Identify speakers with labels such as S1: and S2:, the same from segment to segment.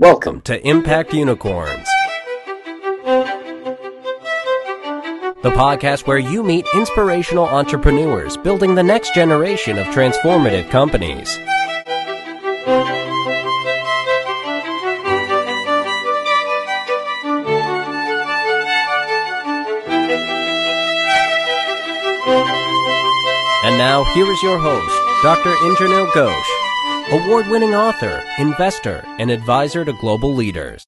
S1: Welcome to Impact Unicorns, the podcast where you meet inspirational entrepreneurs building the next generation of transformative companies. And now, here is your host, Dr. Indranil Ghosh, award winning author, investor, and advisor to global leaders.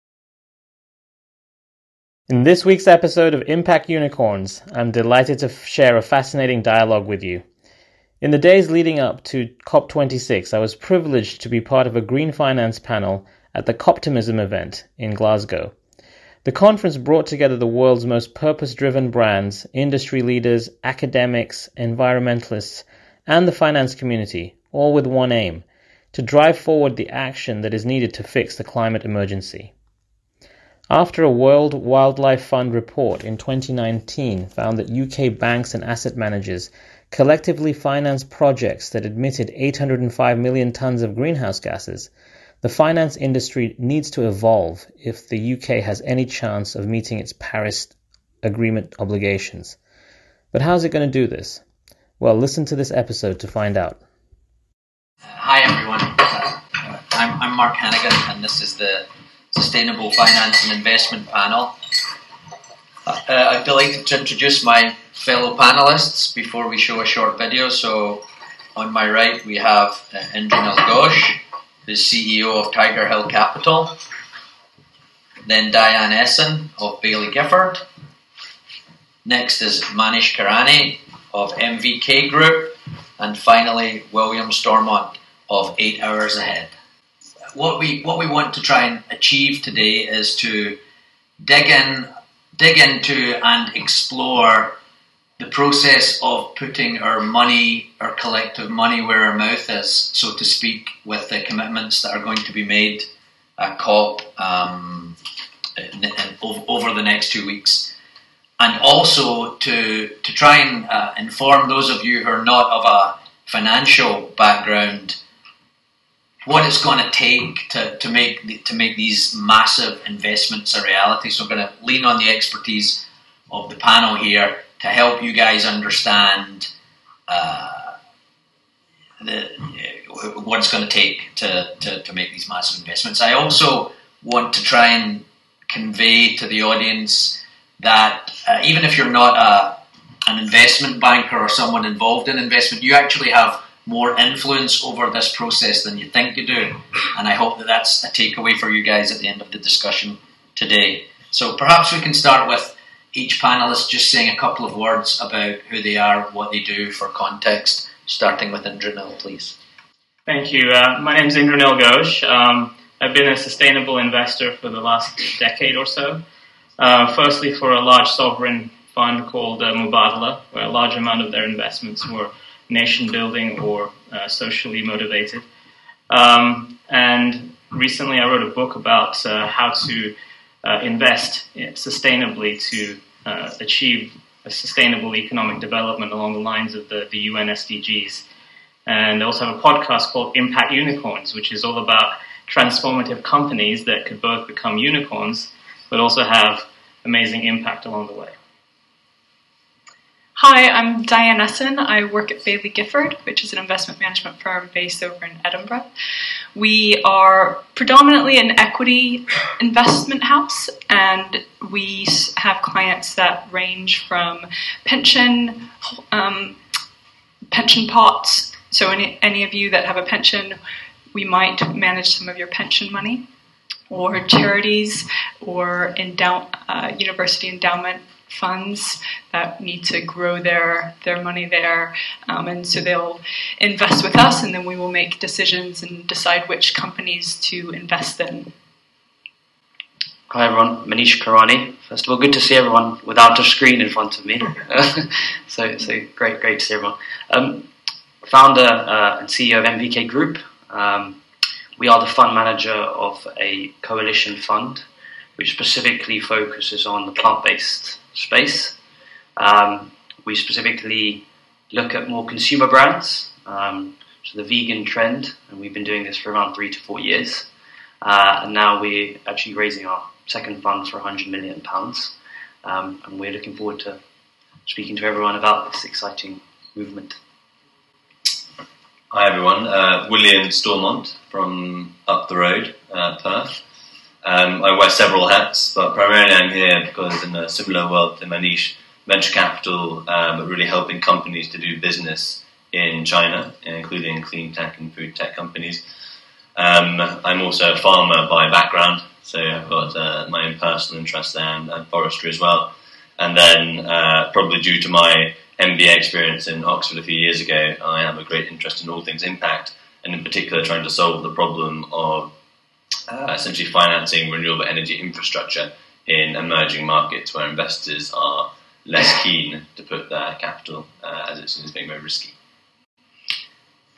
S2: In this week's episode of Impact Unicorns, I'm delighted to share a fascinating dialogue with you. In the days leading up to COP26, I was privileged to be part of a green finance panel at the Coptimism event in Glasgow. The conference brought together the world's most purpose driven brands, industry leaders, academics, environmentalists, and the finance community, all with one aim to drive forward the action that is needed to fix the climate emergency. After a World Wildlife Fund report in 2019 found that UK banks and asset managers collectively financed projects that emitted 805 million tons of greenhouse gases, the finance industry needs to evolve if the UK has any chance of meeting its Paris Agreement obligations. But how is it going to do this? Well, listen to this episode to find out.
S3: Hi, everyone. Uh, I'm, I'm Mark Hannigan, and this is the Sustainable Finance and Investment Panel. Uh, I'm delighted to introduce my fellow panelists before we show a short video. So, on my right, we have uh, Indranil Ghosh the CEO of Tiger Hill Capital. Then Diane Essen of Baillie Gifford. Next is Manish Karani of MVK Group. And finally, William Stormont of Eight Hours Ahead. What we, what we want to try and achieve today is to dig in, dig into and explore the process of putting our money, our collective money, where our mouth is, so to speak, with the commitments that are going to be made at COP um, over the next two weeks, and also to to try and uh, inform those of you who are not of a financial background what it's going to take to, to make to make these massive investments a reality. So, we're going to lean on the expertise of the panel here to help you guys understand uh, the, what it's going to take to, to, to make these massive investments. I also want to try and convey to the audience that uh, even if you're not a, an investment banker or someone involved in investment, you actually have more influence over this process than you think you do. And I hope that that's a takeaway for you guys at the end of the discussion today. So perhaps we can start with each panelist just saying a couple of words about who they are, what they do for context, starting with Indranil, please.
S4: Thank you. Uh, my name is Indranil Ghosh. Um, I've been a sustainable investor for the last decade or so. Uh, firstly, for a large sovereign fund called uh, Mubadala, where a large amount of their investments were nation building or uh, socially motivated. Um, and recently, I wrote a book about uh, how to uh, invest sustainably to uh, achieve a sustainable economic development along the lines of the, the UN SDGs. And I also have a podcast called Impact Unicorns, which is all about transformative companies that could both become unicorns but also have amazing impact along the way.
S5: Hi, I'm Diane Essen. I work at Baillie Gifford, which is an investment management firm based over in Edinburgh. We are predominantly an equity investment house, and we have clients that range from pension, um, pension pots. So, any, any of you that have a pension, we might manage some of your pension money, or charities, or endow- uh, university endowment funds that need to grow their their money there, um, and so they'll invest with us, and then we will make decisions and decide which companies to invest in.
S6: Hi everyone, Manish Khurana. First of all, good to see everyone without a screen in front of me. so, so great, great to see everyone. Um, founder uh, and CEO of MVK Group. Um, we are the fund manager of a coalition fund, which specifically focuses on the plant-based space. Um, we specifically look at more consumer brands, um, so the vegan trend, and we've been doing this for around three to four years. uh, and now we're actually raising our second fund for 100 million pounds, um, and we're looking forward to speaking to everyone about this exciting movement.
S7: Hi everyone, uh, William Stormont from up the road, uh, Perth. Um, I wear several hats, but primarily I'm here because in a similar world to Manish, venture capital, uh, but really helping companies to do business in China, including clean tech and food tech companies. Um, I'm also a farmer by background, so I've got uh, my own personal interest there and, and, forestry as well. And then, uh, probably due to my MBA experience in Oxford a few years ago, I have a great interest in all things impact, and in particular trying to solve the problem of uh, essentially financing renewable energy infrastructure in emerging markets where investors are less keen to put their capital uh, as it seems being very risky.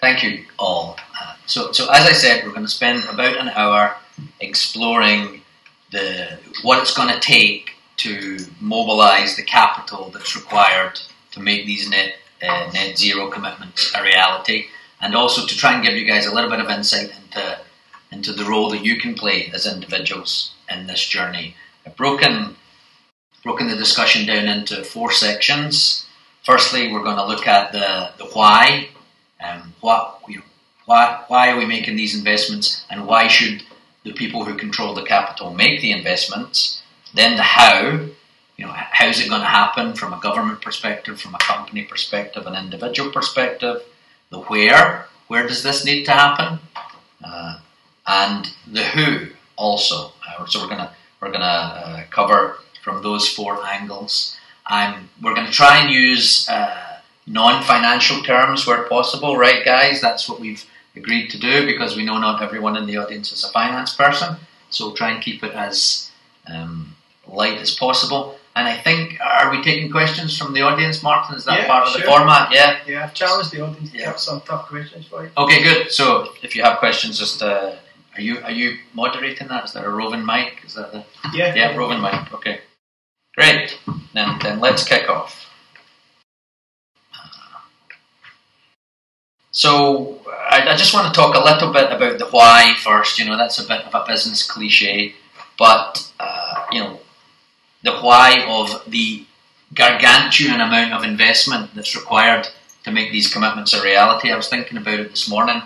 S3: Thank you all. Uh, so, so as I said, we're going to spend about an hour exploring the what it's going to take to mobilise the capital that's required to make these net uh, net zero commitments a reality, and also to try and give you guys a little bit of insight into into the role that you can play as individuals in this journey. I've broken broken the discussion down into four sections. Firstly, we're going to look at the, the why. Um, what, you know, why, why are we making these investments and why should the people who control the capital make the investments? Then the how. You know, how is it going to happen from a government perspective, from a company perspective, an individual perspective? The where. Where does this need to happen? Uh, and the who also. Uh, so we're gonna we're gonna uh, cover from those four angles. Um, we're going to try and use uh, non-financial terms where possible, right, guys? That's what we've agreed to do because we know not everyone in the audience is a finance person. So we'll try and keep it as um, light as possible. And I think, are we taking questions from the audience, Martin? Is that
S8: yeah,
S3: part of
S8: sure.
S3: the format? Yeah.
S8: Yeah, I've challenged the audience to
S3: Yeah.
S8: have some tough questions for you.
S3: Okay, good. So if you have questions, just uh, are you are you moderating that? Is there a roving mic? Is that the
S8: Yeah.
S3: yeah roving mic? Okay, great. Then then let's kick off. So I, I just want to talk a little bit about the why first. You know, that's a bit of a business cliche, but uh, you know, the why of the gargantuan amount of investment that's required to make these commitments a reality. I was thinking about it this morning.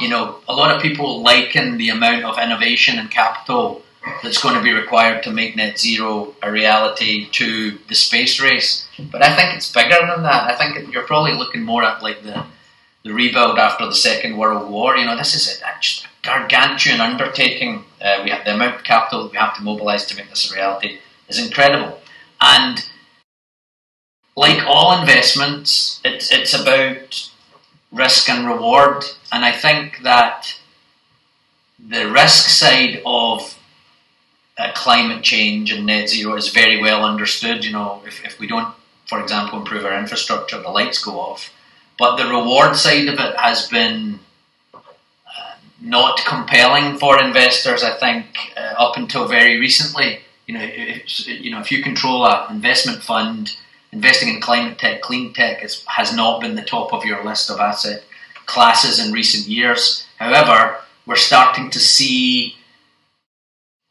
S3: You know, a lot of people liken the amount of innovation and capital that's going to be required to make net zero a reality to the space race. But I think it's bigger than that. I think you're probably looking more at like the the rebuild after the Second World War. You know, this is a, just a gargantuan undertaking. Uh, we have the amount of capital that we have to mobilise to make this a reality is incredible. And like all investments, it's it's about risk and reward. And I think that the risk side of uh, climate change and net zero is very well understood. You know, if, if we don't, for example, improve our infrastructure, the lights go off. But the reward side of it has been uh, not compelling for investors. I think uh, up until very recently, you know, if, you know, if you control an investment fund, investing in climate tech, clean tech is, has not been the top of your list of asset classes in recent years. However, we're starting to see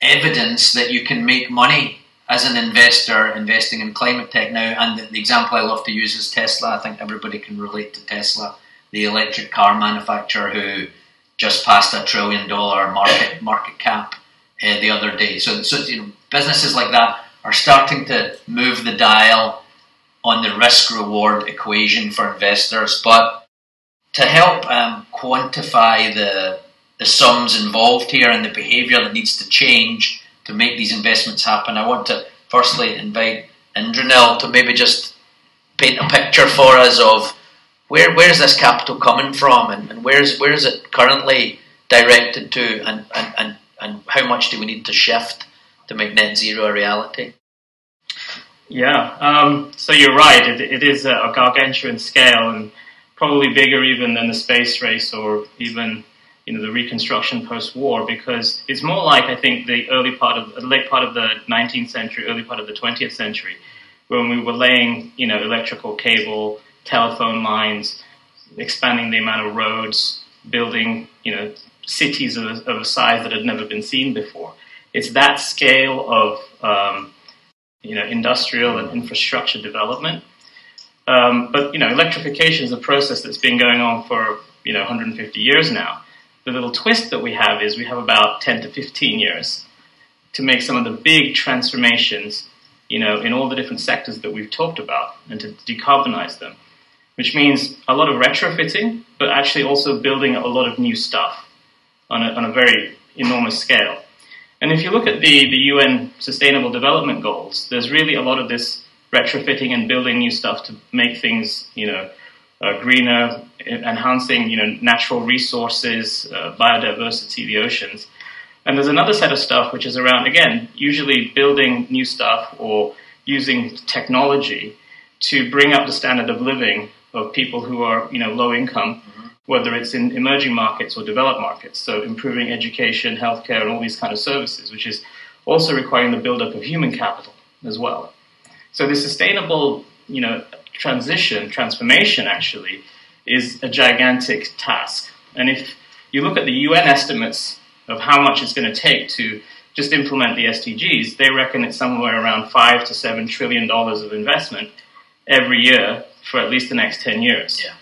S3: evidence that you can make money as an investor investing in climate tech now. And the, the example I love to use is Tesla. I think everybody can relate to Tesla, the electric car manufacturer who just passed a trillion dollar market market cap uh, the other day. So, so you know, businesses like that are starting to move the dial on the risk reward equation for investors. But to help um, quantify the the sums involved here and the behaviour that needs to change to make these investments happen, I want to firstly invite Indranil to maybe just paint a picture for us of where where is this capital coming from and, and where is where is it currently directed to and, and, and, and how much do we need to shift to make net zero a reality?
S4: Yeah, um, so you're right. It, it is a, gargantuan scale and probably bigger even than the space race or even you know the reconstruction post-war because it's more like I think the early part of the late part of the 19th century, early part of the 20th century, when we were laying you know electrical cable, telephone lines, expanding the amount of roads, building you know cities of, of a size that had never been seen before. It's that scale of um, you know industrial and infrastructure development. Um, but you know, electrification is a process that's been going on for you know 150 years now. The little twist that we have is we have about 10 to 15 years to make some of the big transformations, you know, in all the different sectors that we've talked about, and to decarbonize them. Which means a lot of retrofitting, but actually also building a lot of new stuff on a, on a very enormous scale. And if you look at the, the UN Sustainable Development Goals, there's really a lot of this retrofitting and building new stuff to make things, you know, uh, greener, enhancing, you know, natural resources, uh, biodiversity, the oceans. And there's another set of stuff which is around, again, usually building new stuff or using technology to bring up the standard of living of people who are, you know, low income. Whether it's in emerging markets or developed markets. So improving education, healthcare, and all these kind of services, which is also requiring the buildup of human capital as well. So the sustainable, you know, transition, transformation actually, is a gigantic task. And if you look at the UN estimates of how much it's going to take to just implement the SDGs, they reckon it's somewhere around five to seven trillion dollars of investment every year for at least the next 10 years.
S3: Yeah.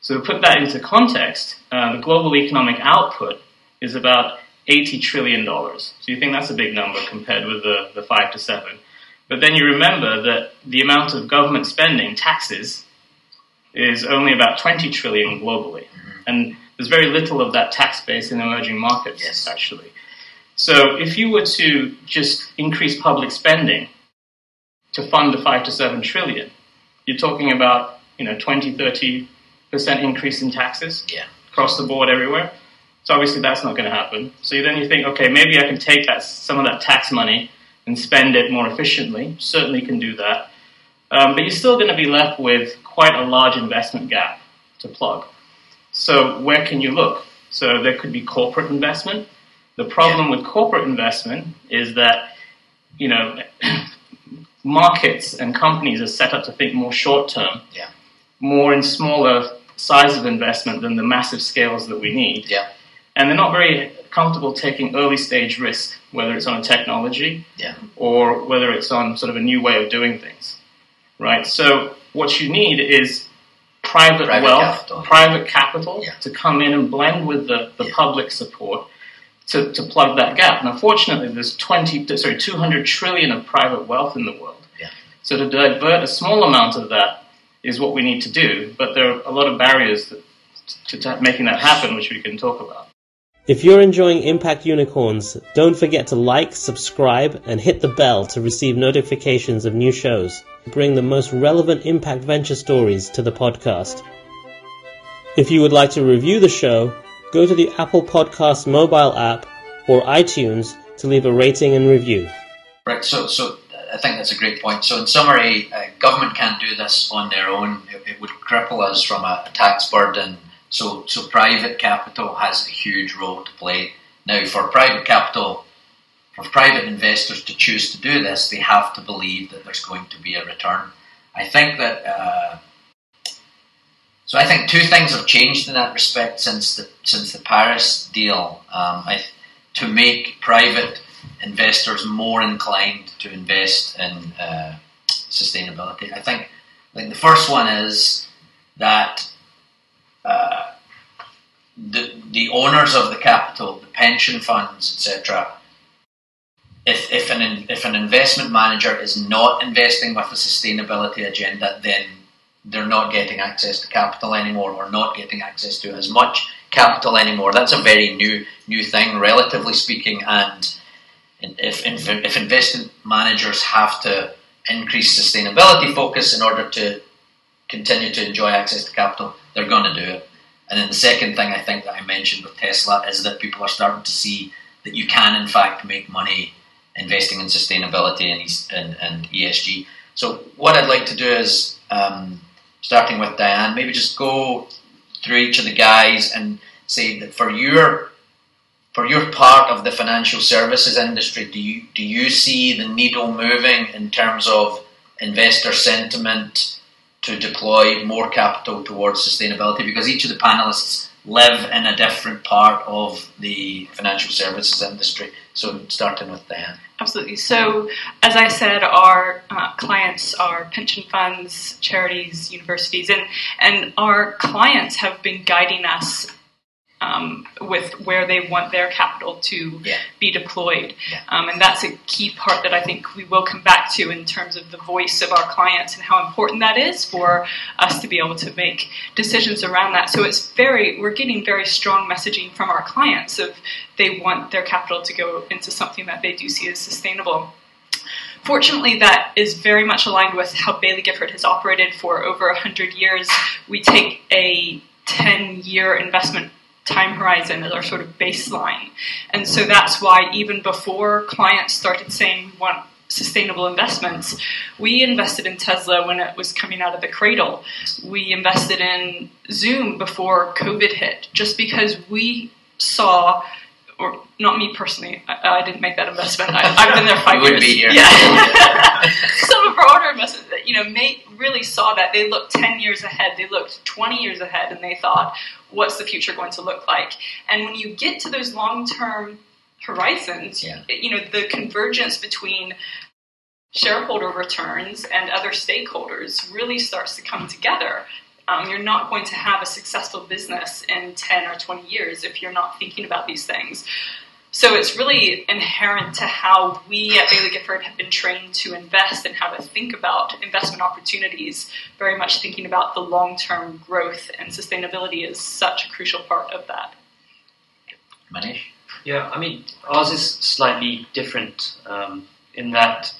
S4: So to put that into context, uh, the global economic output is about $80 trillion. So you think that's a big number compared with the, the five to seven. But then you remember that the amount of government spending, taxes, is only about 20 trillion globally. Mm-hmm. And there's very little of that tax base in emerging markets,
S3: yes.
S4: actually. So if you were to just increase public spending to fund the five to seven trillion, you're talking about you know 20, 30 percent increase in taxes
S3: yeah.
S4: across the board everywhere. So obviously that's not going to happen. So then you think, okay, maybe I can take that some of that tax money and spend it more efficiently. Certainly can do that, um, but you're still going to be left with quite a large investment gap to plug. So where can you look? So there could be corporate investment. The problem yeah. with corporate investment is that you know markets and companies are set up to think more short term,
S3: yeah.
S4: more in smaller size of investment than the massive scales that we need.
S3: Yeah.
S4: And they're not very comfortable taking early stage risk, whether it's on a technology
S3: yeah.
S4: or whether it's on sort of a new way of doing things. Right? So what you need is private,
S3: private
S4: wealth,
S3: capital.
S4: private capital
S3: yeah.
S4: to come in and blend with the, the public support to, to plug that gap. And unfortunately, there's 20, sorry, 200 trillion of private wealth in the world.
S3: Yeah.
S4: So to divert a small amount of that is what we need to do. But there are a lot of barriers that, to, to making that happen, which we can talk about.
S2: If you're enjoying Impact Unicorns, don't forget to like, subscribe, and hit the bell to receive notifications of new shows. Bring the most relevant impact venture stories to the podcast. If you would like to review the show, go to the Apple Podcast mobile app or iTunes to leave a rating and review.
S3: Right, so, so I think that's a great point. So, in summary, uh, government can't do this on their own. It, it would cripple us from a, tax burden. So, so private capital has a huge role to play. Now, for private capital, for private investors to choose to do this, they have to believe that there's going to be a return. I think that uh, so I think two things have changed in that respect since the since the Paris deal. Um, I, to make private investors more inclined to invest in uh, sustainability. I think, like the first one is that uh, the the owners of the capital, the pension funds, etc. If if an if an investment manager is not investing with a sustainability agenda, then they're not getting access to capital anymore or not getting access to as much capital anymore. That's a very new new thing, relatively speaking. And if, if, investment managers have to increase sustainability focus in order to continue to enjoy access to capital, they're going to do it. And then the second thing I think that I mentioned with Tesla is that people are starting to see that you can, in fact, make money investing in sustainability and, and, and ESG. So, what I'd like to do is um, starting with Diane, maybe just go through each of the guys and say that for your for your part of the financial services industry, do you do you see the needle moving in terms of investor sentiment to deploy more capital towards sustainability? Because each of the panelists live in a different part of the financial services industry. So, starting with Diane.
S5: Absolutely. So, as I said, our uh, clients are pension funds, charities, universities, and, and our clients have been guiding us um, with where they want their capital to
S3: Yeah.
S5: be deployed.
S3: Yeah.
S5: Um, and that's a key part that I think we will come back to in terms of the voice of our clients and how important that is for us to be able to make decisions around that. So it's very, we're getting very strong messaging from our clients of they want their capital to go into something that they do see as sustainable. Fortunately, that is very much aligned with how Baillie Gifford has operated for over 100 years. We take a 10 year investment time horizon as our sort of baseline. And so that's why, even before clients started saying we want sustainable investments, we invested in Tesla when it was coming out of the cradle. We invested in Zoom before COVID hit, just because we saw or not me personally, I, I didn't make that investment. I, I've been there five years.
S3: be here.
S5: Yeah. Some of our other investors, you know, made, really saw that. They looked 10 years ahead. They looked 20 years ahead, and they thought, what's the future going to look like? And when you get to those long-term horizons,
S3: Yeah.
S5: you know, the convergence between shareholder returns and other stakeholders really starts to come together. Um, you're not going to have a successful business in 10 or 20 years if you're not thinking about these things. So it's really inherent to how we at Baillie Gifford have been trained to invest and how to think about investment opportunities, very much thinking about the long term growth and sustainability is such a crucial part of that.
S3: Manish?
S6: Yeah, I mean, ours is slightly different um, in that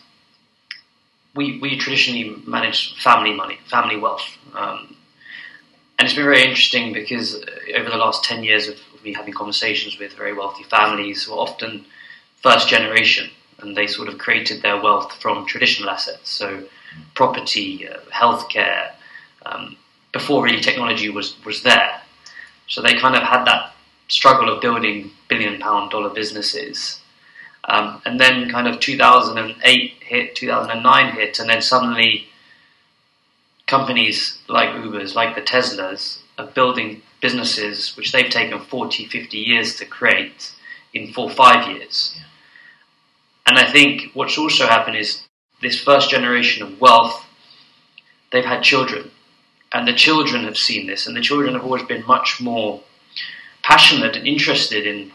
S6: we, we traditionally manage family money, family wealth. Um, and it's been very interesting because uh, over the last 10 years of me having conversations with very wealthy families who are often first generation and they sort of created their wealth from traditional assets, so property, uh, healthcare, um, before really technology was, was there. So they kind of had that struggle of building billion pound dollar businesses. Um, and then kind of 2008 hit, 2009 hit, and then suddenly companies like Ubers, like the Teslas, are building businesses which they've taken 40, 50 years to create in four, five years.
S3: Yeah.
S6: And I think what's also happened is this first generation of wealth, they've had children. And the children have seen this, and the children have always been much more passionate and interested in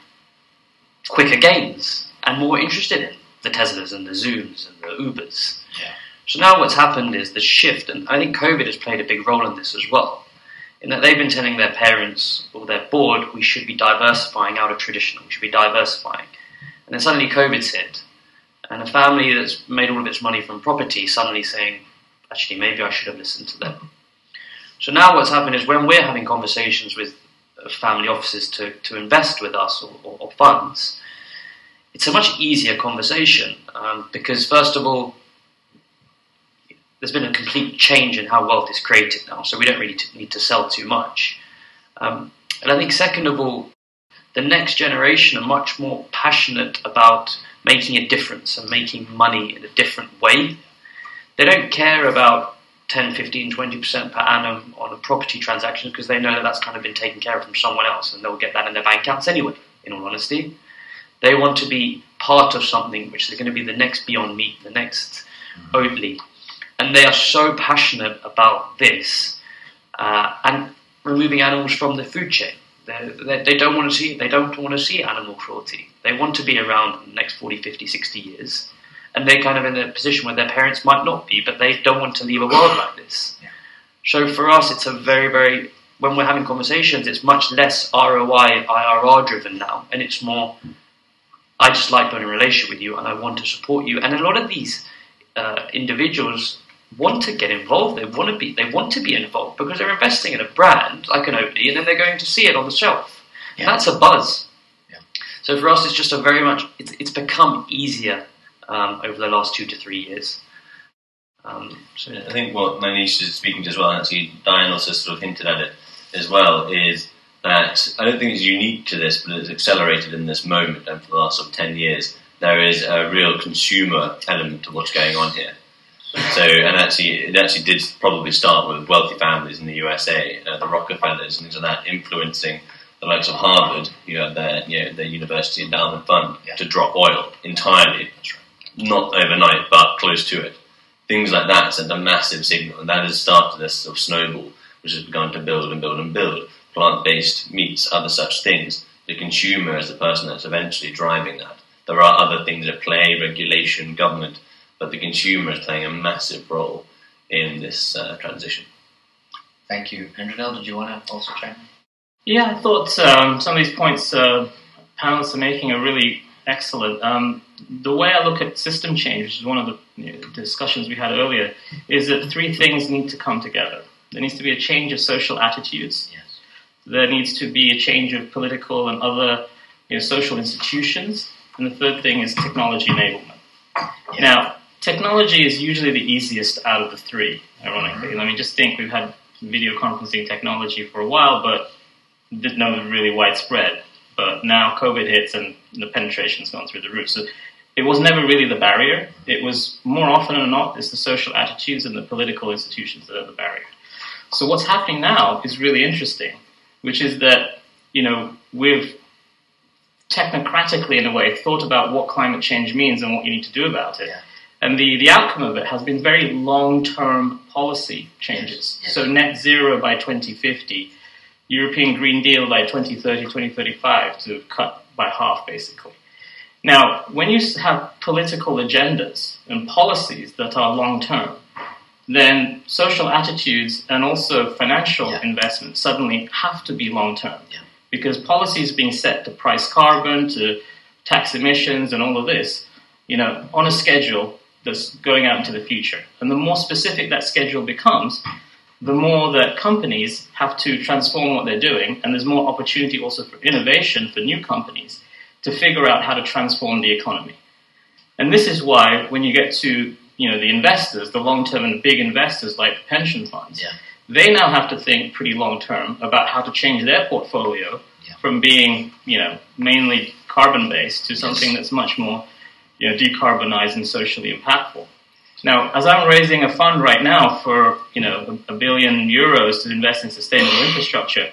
S6: quicker gains and more interested in the Teslas and the Zooms and the Ubers.
S3: Yeah.
S6: So now what's happened is the shift, and I think COVID has played a big role in this as well, in that they've been telling their parents or their board we should be diversifying out of traditional, we should be diversifying. And then suddenly COVID's hit, and a family that's made all of its money from property suddenly saying, actually, maybe I should have listened to them. So now what's happened is when we're having conversations with uh, family offices to, to invest with us or, or, or funds, it's a much easier conversation um, because, first of all, there's been a complete change in how wealth is created now, so we don't really t- need to sell too much. Um, and I think, second of all, the next generation are much more passionate about making a difference and making money in a different way. They don't care about 10, 15, 20% per annum on a property transaction because they know that that's kind of been taken care of from someone else and they'll get that in their bank accounts anyway, in all honesty. They want to be part of something which is going to be the next Beyond Meat, the next Oatly. And they are so passionate about this uh, and removing animals from the food chain. They, they, don't want to see they don't want to see animal cruelty. They want to be around in the next 40, 50, 60 years. And they're kind of in a position where their parents might not be, but they don't want to leave a world like this.
S3: Yeah.
S6: So for us, it's a very, very, when we're having conversations, it's much less ROI, IRR driven now. And it's more, I just like building a relationship with you and I want to support you. And a lot of these uh, individuals want to get involved. They want to be. They want to be involved because they're investing in a brand like an Oatly, and then they're going to see it on the shelf.
S3: Yeah.
S6: That's a buzz.
S3: Yeah.
S6: So for us, it's just a very much. It's, it's become easier um, over the last two to three years. Um, so
S7: I think what Manish is speaking to as well, and actually Diane also sort of hinted at it as well, is that I don't think it's unique to this, but it's accelerated in this moment, and for the last sort of 10 years, there is a real consumer element to what's going on here. So, and actually, it actually did probably start with wealthy families in the USA, uh, the Rockefellers and things like that, influencing the likes of Harvard, you know, their, you know, their university endowment fund,
S3: Yeah.
S7: to drop oil entirely. Not overnight, but close to it. Things like that sent a massive signal, and that has started this sort of snowball, which has begun to build and build and build. Plant based meats, other such things. The consumer is the person that's eventually driving that. There are other things at play, regulation, government, but the consumer is playing a massive role in this uh, transition.
S3: Thank you. Andrew, did you want to also chime in?
S4: Yeah, I thought um, some of these points uh, panelists are making are really excellent. Um, the way I look at system change, which is one of the you know, discussions we had earlier, is that three things need to come together. There needs to be a change of social attitudes.
S3: Yes.
S4: There needs to be a change of political and other you know, social institutions. And the third thing is technology enablement.
S3: Yeah.
S4: Now, technology is usually the easiest out of the three, ironically. Mm-hmm. I mean, just think we've had video conferencing technology for a while, but didn't know it was really widespread. But now COVID hits and the penetration's gone through the roof. So it was never really the barrier. It was more often than not, it's the social attitudes and the political institutions that are the barrier. So what's happening now is really interesting, which is that, you know, we've technocratically, in a way, thought about what climate change means and what you need to do about it.
S3: Yeah.
S4: And the, the outcome of it has been very long term policy changes.
S3: Yes, yes.
S4: So, net zero by 2050, European Green Deal by 2030, 2035 to cut by half, basically. Now, when you have political agendas and policies that are long term, then social attitudes and also financial
S3: Yeah.
S4: investment suddenly have to be long term.
S3: Yeah.
S4: Because policies being set to price carbon, to tax emissions, and all of this, you know, on a schedule that's going out into the future. And the more specific that schedule becomes, the more that companies have to transform what they're doing, and there's more opportunity also for innovation for new companies to figure out how to transform the economy. And this is why when you get to you know the investors, the long-term and big investors like pension funds,
S3: Yeah.
S4: they now have to think pretty long-term about how to change their portfolio
S3: Yeah.
S4: from being you know mainly carbon-based to something that's much more you know decarbonized and socially impactful. Now, as I'm raising a fund right now for you know a, billion euros to invest in sustainable infrastructure,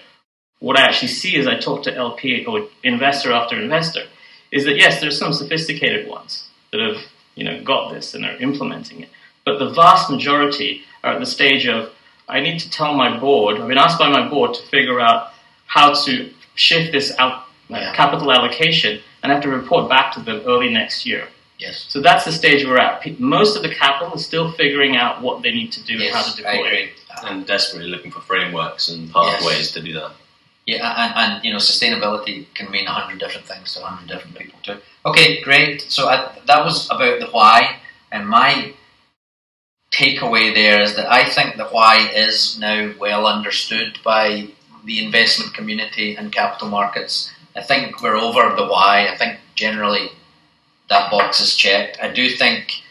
S4: what I actually see as I talk to LP or investor after investor is that yes, there's some sophisticated ones that have you know got this and are implementing it, but the vast majority are at the stage of I need to tell my board. I've been asked by my board to figure out how to shift this out
S3: Yeah.
S4: capital allocation, and have to report back to them early next year.
S3: Yes.
S4: So that's the stage we're at. Most of the capital is still figuring out what they need to do and how to
S3: Yes,
S4: deploy
S3: I
S4: it.
S3: agree.
S7: And desperately looking for frameworks and pathways to do that.
S3: Yeah, and, and you know, sustainability can mean a hundred different things to a hundred different people too. Okay, great. So I, that was about the why, and my takeaway there is that I think the why is now well understood by the investment community and capital markets. I think we're over the why. I think generally that box is checked. I do think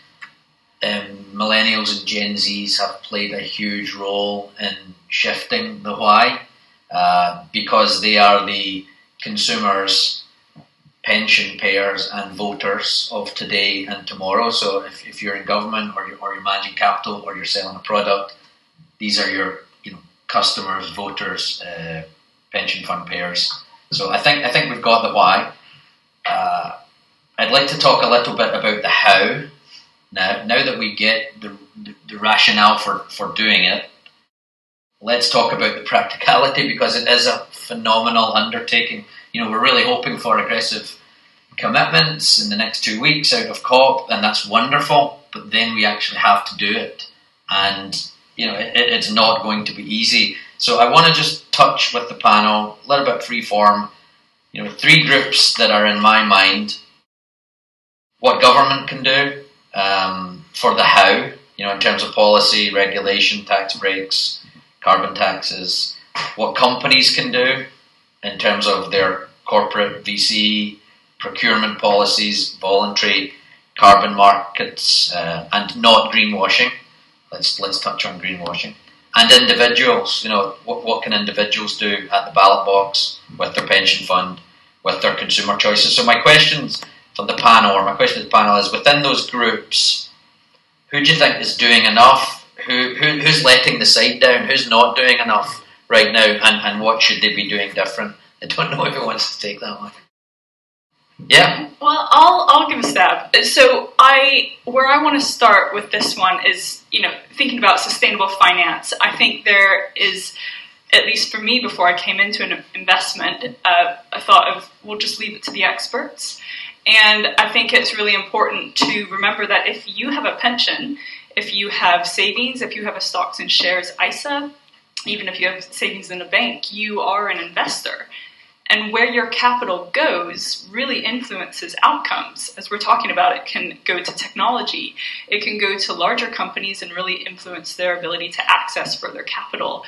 S3: um, millennials and Gen Zs have played a huge role in shifting the why uh, because they are the consumers, pension payers, and voters of today and tomorrow. So if, if you're in government or you're, or you're managing capital or you're selling a product, these are your you know customers, voters, uh, pension fund payers. So I think I think we've got the why. Uh, I'd like to talk a little bit about the how. Now, now that we get the, the, rationale for, for doing it, let's talk about the practicality because it is a phenomenal undertaking. You know, we're really hoping for aggressive commitments in the next two weeks out of COP, and that's wonderful. But then we actually have to do it, and you know, it, it's not going to be easy. So I want to just touch with the panel a little bit free form. You know, three groups that are in my mind. What government can do um, for the how, you know, in terms of policy, regulation, tax breaks, carbon taxes. What companies can do in terms of their corporate VC procurement policies, voluntary carbon markets, uh, and not greenwashing. Let's let's touch on greenwashing and individuals. You know, what what can individuals do at the ballot box with their pension fund, with their consumer choices? So my questions for the panel, or my question to the panel is: within those groups, who do you think is doing enough? Who, who who's letting the side down? Who's not doing enough right now? And, and what should they be doing different? I don't know if it wants to take that one. Yeah.
S5: Well, I'll I'll give a stab. So I where I want to start with this one is you know thinking about sustainable finance. I think there is at least for me before I came into an investment, uh, I thought of we'll just leave it to the experts. And I think it's really important to remember that if you have a pension, if you have savings, if you have a stocks and shares ISA, even if you have savings in a bank, you are an investor. And where your capital goes really influences outcomes. As we're talking about, it can go to technology, it can go to larger companies and really influence their ability to access further capital.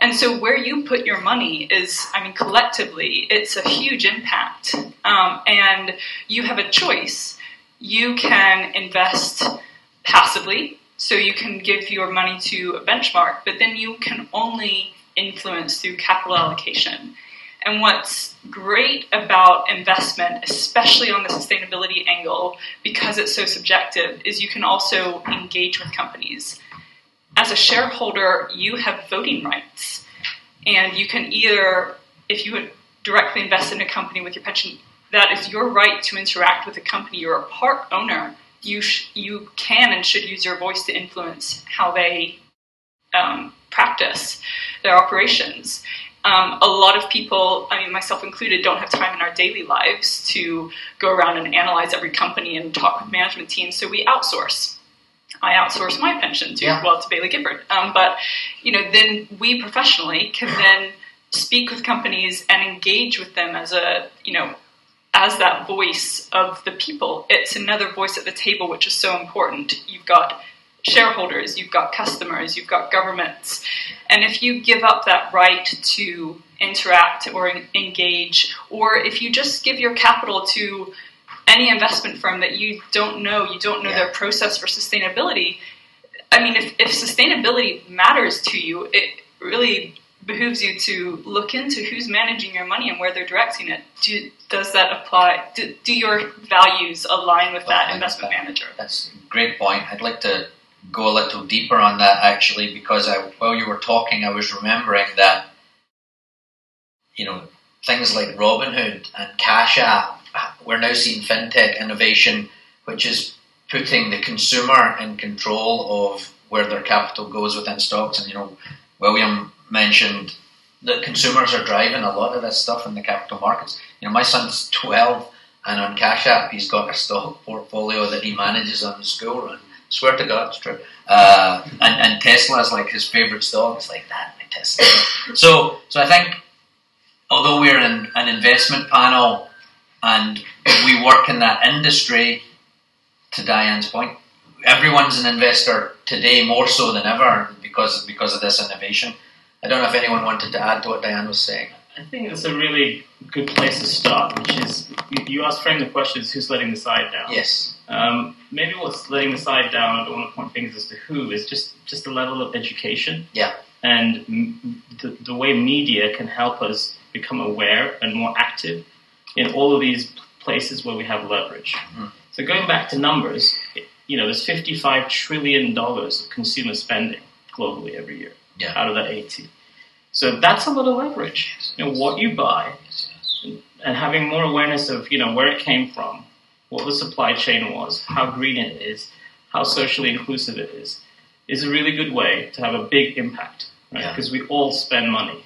S5: And so, where you put your money is, I mean, collectively, it's a huge impact. Um, and you have a choice. You can invest passively, so you can give your money to a benchmark, but then you can only influence through capital allocation. And what's great about investment, especially on the sustainability angle, because it's so subjective, is you can also engage with companies. As a shareholder, you have voting rights. And you can either, if you directly invest in a company with your pension, that is your right to interact with the company. You're a part owner. You, sh- you can and should use your voice to influence how they um, practice their operations. Um, a lot of people, I mean, myself included, don't have time in our daily lives to go around and analyze every company and talk with management teams, so we outsource. I outsource my pension to
S3: Yeah.
S5: well to Baillie Gifford, um, but you know, then we professionally can then speak with companies and engage with them as a you know as that voice of the people. It's another voice at the table, which is so important. You've got shareholders, you've got customers, you've got governments. And if you give up that right to interact or engage, or if you just give your capital to any investment firm that you don't know, you don't know
S3: Yeah.
S5: their process for sustainability, I mean, if, if sustainability matters to you, it really behooves you to look into who's managing your money and where they're directing it. Do, does that apply? Do, do your values align with that investment
S3: that.
S5: manager?
S3: That's a great point. I'd like to go a little deeper on that actually because I, while you were talking, I was remembering that you know things like Robinhood and Cash App. We're now seeing fintech innovation, which is putting the consumer in control of where their capital goes within stocks. And you know, William mentioned that consumers are driving a lot of this stuff in the capital markets. You know, my son's twelve, and on Cash App, he's got a stock portfolio that he manages on the school run. Swear to God, it's true. Uh, and and Tesla is like his favorite stock. It's like that, my Tesla. so so I think although we're in an investment panel and we work in that industry, to Diane's point, everyone's an investor today more so than ever because because of this innovation. I don't know if anyone wanted to add to what Diane was saying.
S4: I think that's a really good place to start, which is you, asked frame the question is who's letting the side down.
S3: Yes.
S4: Um, maybe what's letting the side down, I don't want to point fingers as to who, is just, just the level of education.
S3: Yeah.
S4: And the, the way media can help us become aware and more active in all of these places where we have leverage.
S3: Mhm.
S4: So going back to numbers, you know, there's $55 trillion of consumer spending globally every year
S3: Yeah.
S4: out of that 80. So that's a lot of leverage. You know, what you buy and having more awareness of, you know, where it came from, what the supply chain was, how green it is, how socially inclusive it is, is a really good way to have a big impact, right?
S3: Yeah.
S4: Because we all spend money.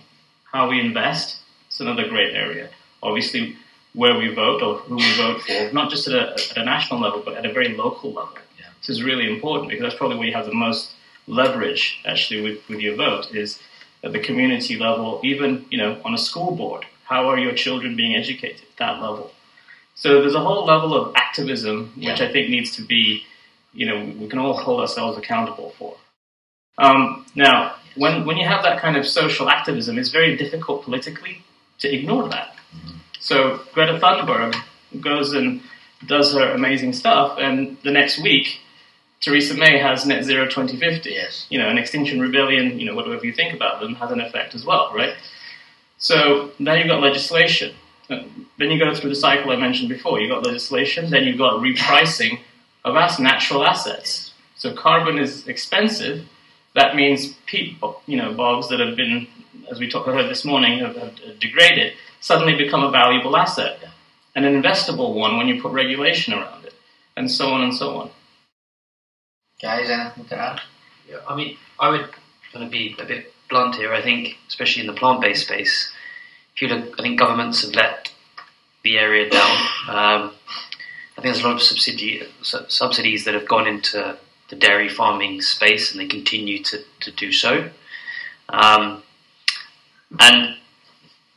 S4: How we invest is another great area. Obviously, where we vote or who we vote for, not just at a, at a national level, but at a very local level.
S3: Yeah.
S4: This is really important because that's probably where you have the most leverage actually with, with your vote is at the community level, even you know on a school board. How are your children being educated? at That level. So there's a whole level of activism which
S3: Yeah.
S4: I think needs to be, you know, we can all hold ourselves accountable for. Um, now, when when you have that kind of social activism, it's very difficult politically to ignore that. So Greta Thunberg goes and does her amazing stuff, and the next week, Theresa May has net zero 2050
S3: Yes.
S4: you know, an extinction rebellion, you know, whatever you think about them, has an effect as well, right? So now you've got legislation. Uh, Then you go through the cycle I mentioned before. You've got legislation, then you've got repricing of as natural assets. So carbon is expensive. That means peat, you know, bogs that have been, as we talked about this morning, have, have degraded, suddenly become a valuable asset, and an investable one when you put regulation around it, and so on and so on.
S3: Guys, anything to add?
S6: Yeah, I mean, I would kind of be a bit blunt here. I think, especially in the plant-based space, if you look, I think governments have let the area down. Um, I think there's a lot of subsidi- subsidies that have gone into the dairy farming space, and they continue to, to do so. Um, and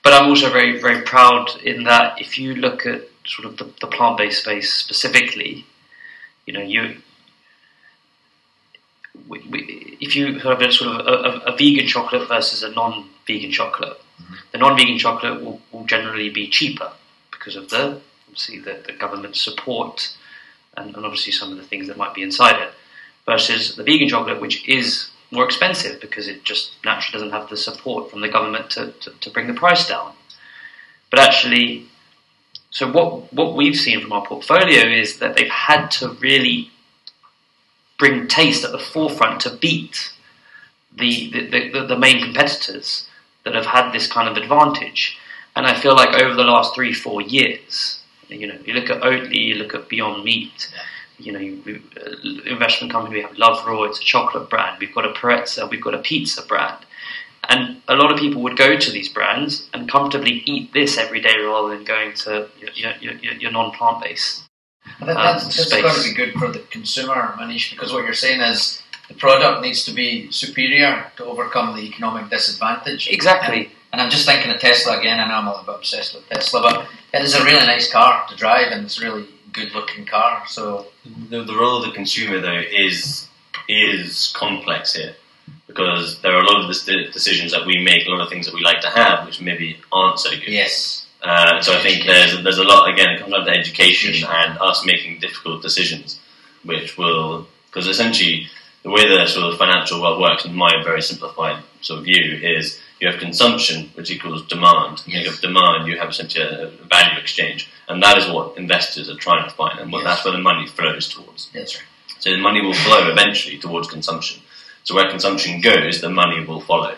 S6: but I'm also very very proud in that if you look at sort of the, the plant-based space specifically, you know you we, we, if you have a sort of a, a, a, vegan chocolate versus a non-vegan chocolate, mm-hmm. the non-vegan chocolate will, will, generally be cheaper because of the obviously the, the government support and, and, obviously some of the things that might be inside it, versus the vegan chocolate, which is more expensive because it just naturally doesn't have the support from the government to, to, to bring the price down. But actually, so what what we've seen from our portfolio is that they've had to really bring taste at the forefront to beat the, the, the, the, main competitors that have had this kind of advantage. And I feel like over the last three, four years, you know, you look at Oatly, you look at Beyond Meat, you know, you, uh, investment company, we have Love Raw, it's a chocolate brand, we've got a Purezza, we've got a pizza brand. And a lot of people would go to these brands and comfortably eat this every day rather than going to your, your, your, your non plant based
S3: that, that's, um, that's got to be good for the consumer, Manish, because what you're saying is the product needs to be superior to overcome the economic disadvantage.
S6: Exactly.
S3: And, and I'm just thinking of Tesla again. I know I'm a little bit obsessed with Tesla, but it is a really nice car to drive, and it's a really good looking car. So
S7: the, the role of the consumer, though, is is complex here because there are a lot of the decisions that we make, a lot of things that we like to have, which maybe aren't so good.
S3: Yes.
S7: Uh, so I think there's there's a lot again. It comes down to education and us making difficult decisions, which will because essentially the way the sort of financial world works, in my very simplified sort of view, is you have consumption, which equals demand. Yes. You have demand, you have essentially a, a, value exchange, and that is what investors are trying to find, and yes. that's where the money flows towards.
S3: That's right.
S7: So the money will flow eventually towards consumption. So where consumption goes, the money will follow,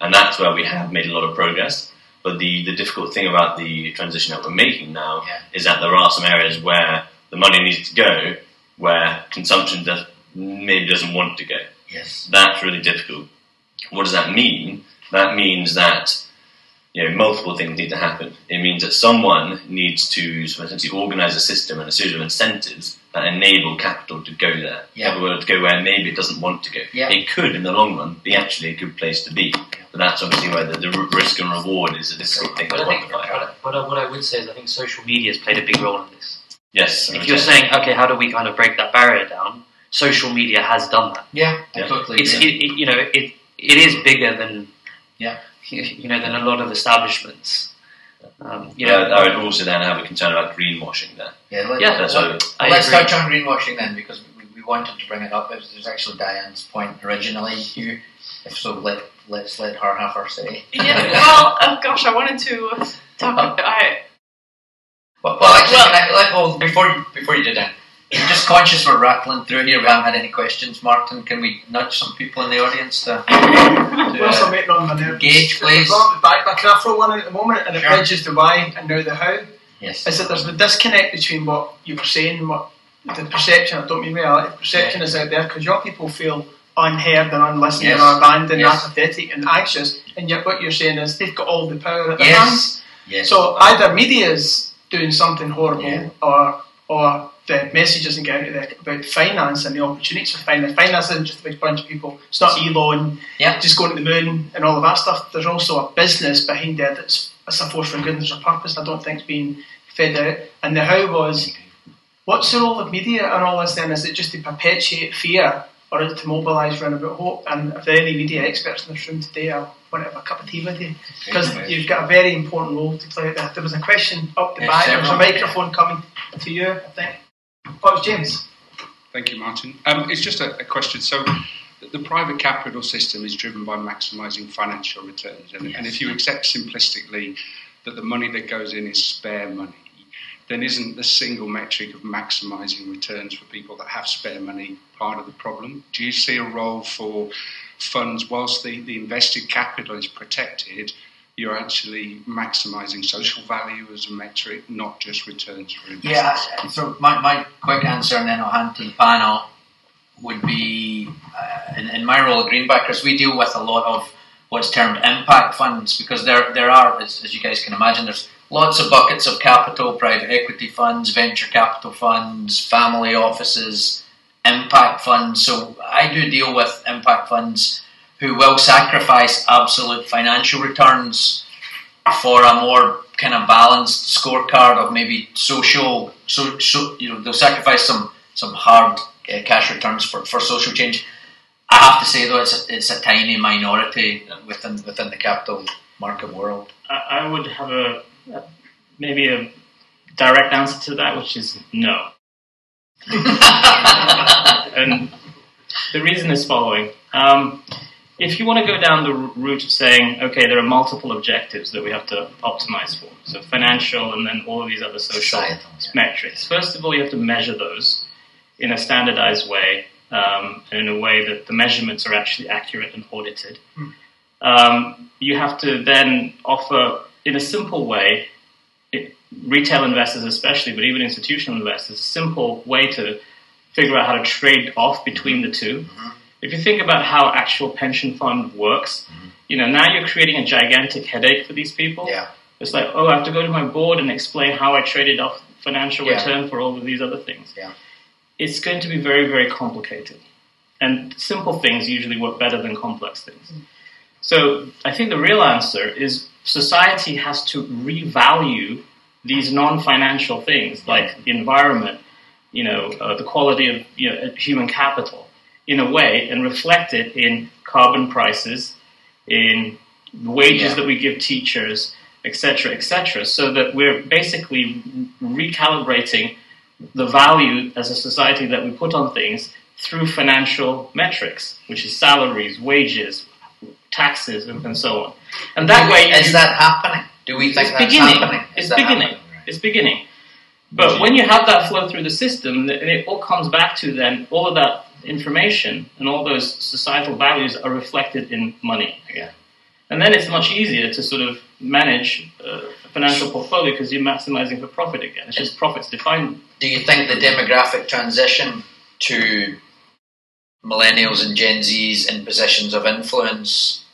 S7: and that's where we have made a lot of progress. But the, the difficult thing about the transition that we're making now yeah. is that there are some areas where the money needs to go, where consumption does, maybe doesn't want to go.
S3: Yes.
S7: That's really difficult. What does that mean? That means that you know, multiple things need to happen. It means that someone needs to essentially organize a system and a series of incentives that enable capital to go there. Yeah. to go where maybe it doesn't want to go.
S3: Yeah.
S7: It could, in the long run, be actually a good place to be. But that's obviously where the, the risk and reward is a difficult thing to quantify.
S6: But what I would say is I think social media has played a big role in this.
S7: Yes.
S6: If you're saying, okay, how do we kind of break that barrier down? Social media has done that.
S3: Yeah, yeah. totally.
S6: It's, it, it, you know, it, it is bigger than
S3: yeah
S6: you know, than a lot of establishments. Um,
S7: yeah, know, I would also then have a concern about greenwashing there.
S3: Yeah, let, yeah. Let, let, let's touch on greenwashing then, because we, we wanted to bring it up. It was, it was actually Diane's point originally. You, if so, let let's let her have her say.
S5: Yeah. Well, oh gosh, I wanted to talk. About, I.
S3: Well, well actually, well, I, let, oh, before before you did that, I'm just conscious we're rattling through here. We haven't had any questions, Martin. Can we nudge some people in the audience to, to
S8: uh, waiting on my nerves.
S3: Gauge, please.
S8: Back, back, can I throw one at the moment? And it sure. bridges the why and now the how.
S3: Yes.
S8: Is that there's the disconnect between what you were saying, and what the perception, I don't mean reality, the perception yeah. is out there because your people feel unheard and unlistened yes. and abandoned yes. apathetic and anxious, and yet what you're saying is they've got all the power at their yes. hands.
S3: Yes.
S8: So either media is doing something horrible yeah. or or the message doesn't get out there about finance and the opportunities for finance. Finance isn't just a big bunch of people. It's not Elon
S3: yeah.
S8: just going to the moon and all of that stuff. There's also a business behind it that's, that's a force for good and there's a purpose I don't think is being fed out. And the how was, what's the role of media and all this then? Is it just to perpetuate fear or is it to mobilise around about hope? And if there are any media experts in this room today, I want to have a cup of tea with you because you've got a very important role to play out there. There was a question up the yes, back, there was a microphone coming to you, I think. Oh, James.
S9: Thank you, Martin. Um, it's just a, a, question. So, the private capital system is driven by maximising financial returns, and, yes. and, if you accept simplistically that the money that goes in is spare money, then isn't the single metric of maximising returns for people that have spare money part of the problem? Do you see a role for funds, whilst the, the invested capital is protected, you're actually maximising social value as a metric, not just returns for investors?
S3: Yeah, so my, my quick answer, and then I'll hand to the panel, would be uh, in, in my role at Greenbackers, we deal with a lot of what's termed impact funds because there, there are, as, as you guys can imagine, there's lots of buckets of capital, private equity funds, venture capital funds, family offices, impact funds. So I do deal with impact funds who will sacrifice absolute financial returns for a more kind of balanced scorecard of maybe social. So, so you know they'll sacrifice some some hard uh, cash returns for, for social change. I have to say though, it's a, it's a tiny minority within within the capital market world.
S4: I, I would have a, a maybe a direct answer to that, which is no. and the reason is following. Um, if you want to go down the route of saying, okay, there are multiple objectives that we have to optimize for, so financial and then all of these other social metrics. First of all, you have to measure those in a standardized way, um, and in a way that the measurements are actually accurate and audited. Mm. Um, you have to then offer, in a simple way, it, retail investors especially, but even institutional investors, a simple way to figure out how to trade off between the 2 mm-hmm if you think about how actual pension fund works, mm-hmm. you know, now you're creating a gigantic headache for these people.
S3: Yeah.
S4: It's like, oh, I have to go to my board and explain how I traded off financial
S3: Yeah.
S4: return for all of these other things.
S3: Yeah.
S4: It's going to be very, very complicated. And simple things usually work better than complex things. So I think the real answer is society has to revalue these non-financial things like the environment, you know, uh, the quality of you know, human capital in a way and reflect it in carbon prices, in wages
S3: Yeah.
S4: that we give teachers, etc., etc., so that we're basically recalibrating the value as a society that we put on things through financial metrics, which is salaries, wages, taxes, and, and so on. And that way,
S3: is
S4: you-
S3: that happening? Do we think
S4: it's
S3: that's
S4: beginning.
S3: happening? Is
S4: It's beginning.
S3: happening?
S4: It's beginning. But when you have that flow through the system, th- it all comes back to then all of that information and all those societal values are reflected in money again. And then it's much easier to sort of manage uh, a financial portfolio because you're maximizing for profit again. It's just profits defined.
S3: Do you think the demographic transition to millennials and Gen Zs in positions of influence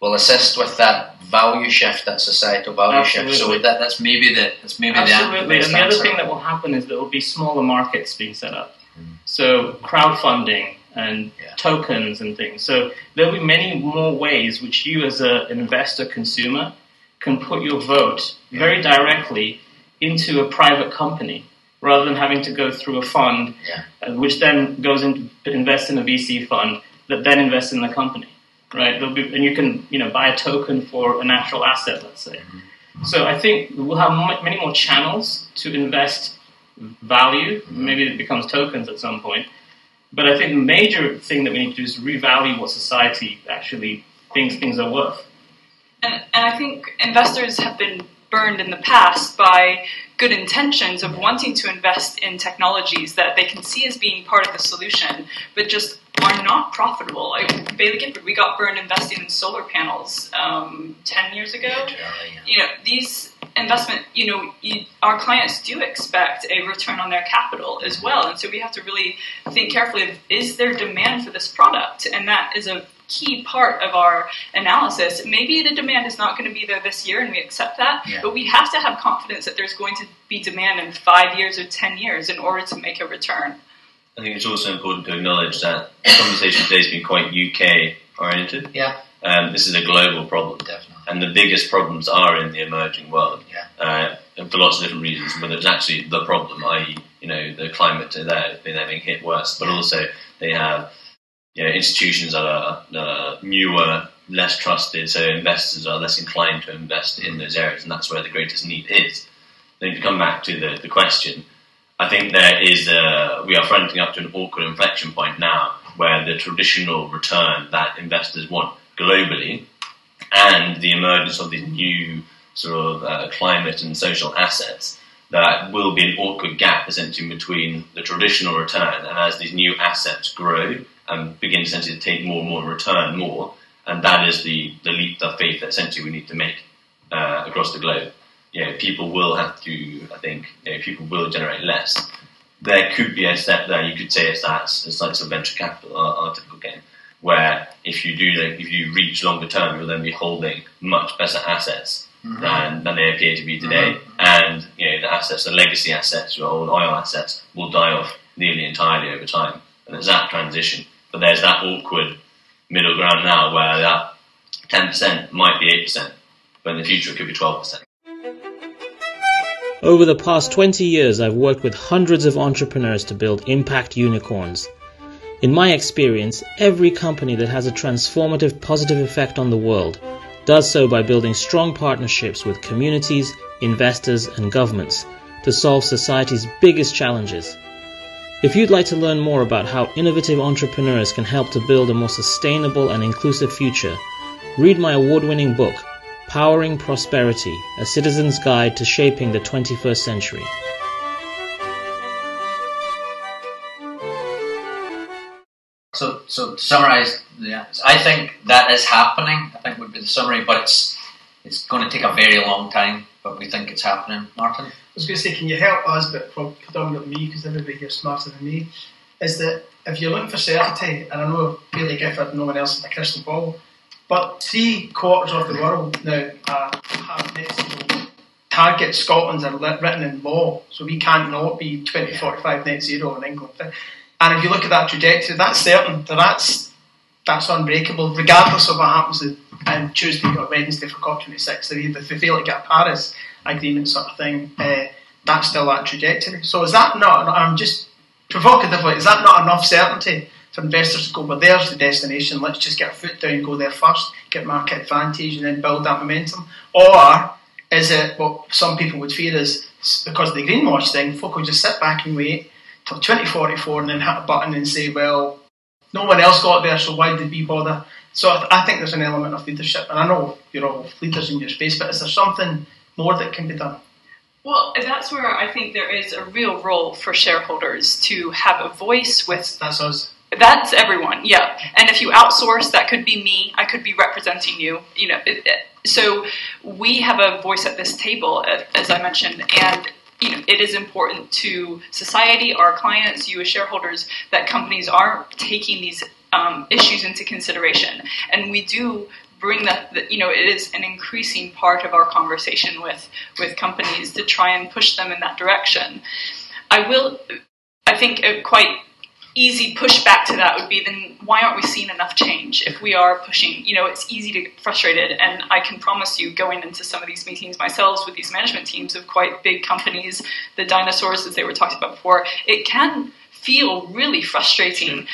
S3: will assist with that value shift, that societal value shift? So
S4: Absolutely.
S3: that, that's maybe the that's maybe the,
S4: Absolutely.
S3: best
S4: And the other thing that will happen is there will be smaller markets being set up. So crowdfunding and
S3: Yeah.
S4: tokens and things. So there will be many more ways which you as a- an investor consumer can put your vote very directly into a private company rather than having to go through a fund
S3: Yeah.
S4: uh, which then goes into invest in a VC fund that then invests in the company. Right? Be, and you can you know buy a token for a natural asset, let's say. So I think we'll have many more channels to invest value. Maybe it becomes tokens at some point. But I think the major thing that we need to do is revalue what society actually thinks things are worth.
S5: And, and I think investors have been burned in the past by good intentions of wanting to invest in technologies that they can see as being part of the solution, but just are not profitable. Like Baillie Gifford, we got burned investing in solar panels um, 10 years ago.
S3: Yeah, yeah.
S5: You know, these investment, you know, you, our clients do expect a return on their capital as well. And so we have to really think carefully of is there demand for this product? And that is a key part of our analysis. Maybe the demand is not going to be there this year and we accept that,
S3: Yeah.
S5: but we have to have confidence that there's going to be demand in five years or 10 years in order to make a return.
S7: I think it's also important to acknowledge that the conversation today has been quite UK oriented.
S3: Yeah.
S7: Um, this is a global problem,
S3: Definitely.
S7: and the biggest problems are in the emerging world.
S3: Yeah.
S7: Uh, and for lots of different reasons, whether it's actually the problem, i.e., you know, the climate there, they're being hit worse, but also they have you know, institutions that are uh, newer, less trusted, so investors are less inclined to invest in those areas, and that's where the greatest need is. Then to come back to the, the question, I think there is a, we are fronting up to an awkward inflection point now where the traditional return that investors want globally and the emergence of these new sort of uh, climate and social assets that will be an awkward gap essentially between the traditional return and as these new assets grow and begin essentially to take more and more return more, and that is the, the leap of faith that essentially we need to make uh, across the globe. You know, people will have to, I think, you know, people will generate less. There could be a step there. You could say it's that it's like some venture capital, typical game, where if you do, if you reach longer term, you'll then be holding much better assets mm-hmm. than, than they appear to be today. Mm-hmm. And you know, the assets, the legacy assets, your old oil assets, will die off nearly entirely over time. And there's that transition. But there's that awkward middle ground now where that 10% might be 8%, but in the future it could be 12%.
S2: Over the past 20 years, I've worked with hundreds of entrepreneurs to build impact unicorns. In my experience, every company that has a transformative positive effect on the world does so by building strong partnerships with communities, investors, and governments to solve society's biggest challenges. If you'd like to learn more about how innovative entrepreneurs can help to build a more sustainable and inclusive future, read my award winning book, Powering Prosperity A Citizen's Guide to Shaping the 21st Century.
S3: So, so to summarise, yeah, I think that is happening. I think would be the summary, but it's it's going to take a very long time. But we think it's happening, Martin.
S8: I was going to say, can you help us, but predominantly me, because everybody here is smarter than me, is that if you're looking for certainty, and I know Baillie Gifford, no one else has a crystal ball, but three quarters of the world now uh, have net zero targets. Scotland's are written in law, so we can't not be 2045 net zero in England. And if you look at that trajectory, that's certain. That's that's unbreakable, regardless of what happens on Tuesday or Wednesday for COP26. If they fail to get a Paris agreement sort of thing, uh, that's still that trajectory. So is that not? I'm just provocatively, is that not enough certainty for investors to go? Well, there's the destination. Let's just get a foot down, go there first, get market advantage, and then build that momentum. Or is it what some people would fear is because of the greenwash thing? Folk will just sit back and wait till 2044 and then hit a button and say, well, no one else got there, so why did we bother? So I, th- I think there's an element of leadership, and I know you're all leaders in your space, but is there something more that can be done?
S5: Well, that's where I think there is a real role for shareholders to have a voice with.
S8: That's us.
S5: That's everyone, yeah. And if you outsource, that could be me. I could be representing you. You know, so we have a voice at this table, as I mentioned, and you know, it is important to society, our clients, you as shareholders, that companies are taking these um, issues into consideration. And we do bring that, you know, it is an increasing part of our conversation with, with companies to try and push them in that direction. I will, I think, quite easy pushback to that would be then why aren't we seeing enough change? If we are pushing you know it's easy to get frustrated and i can promise you going into some of these meetings myself with these management teams of quite big companies the dinosaurs as they were talked about before it can feel really frustrating.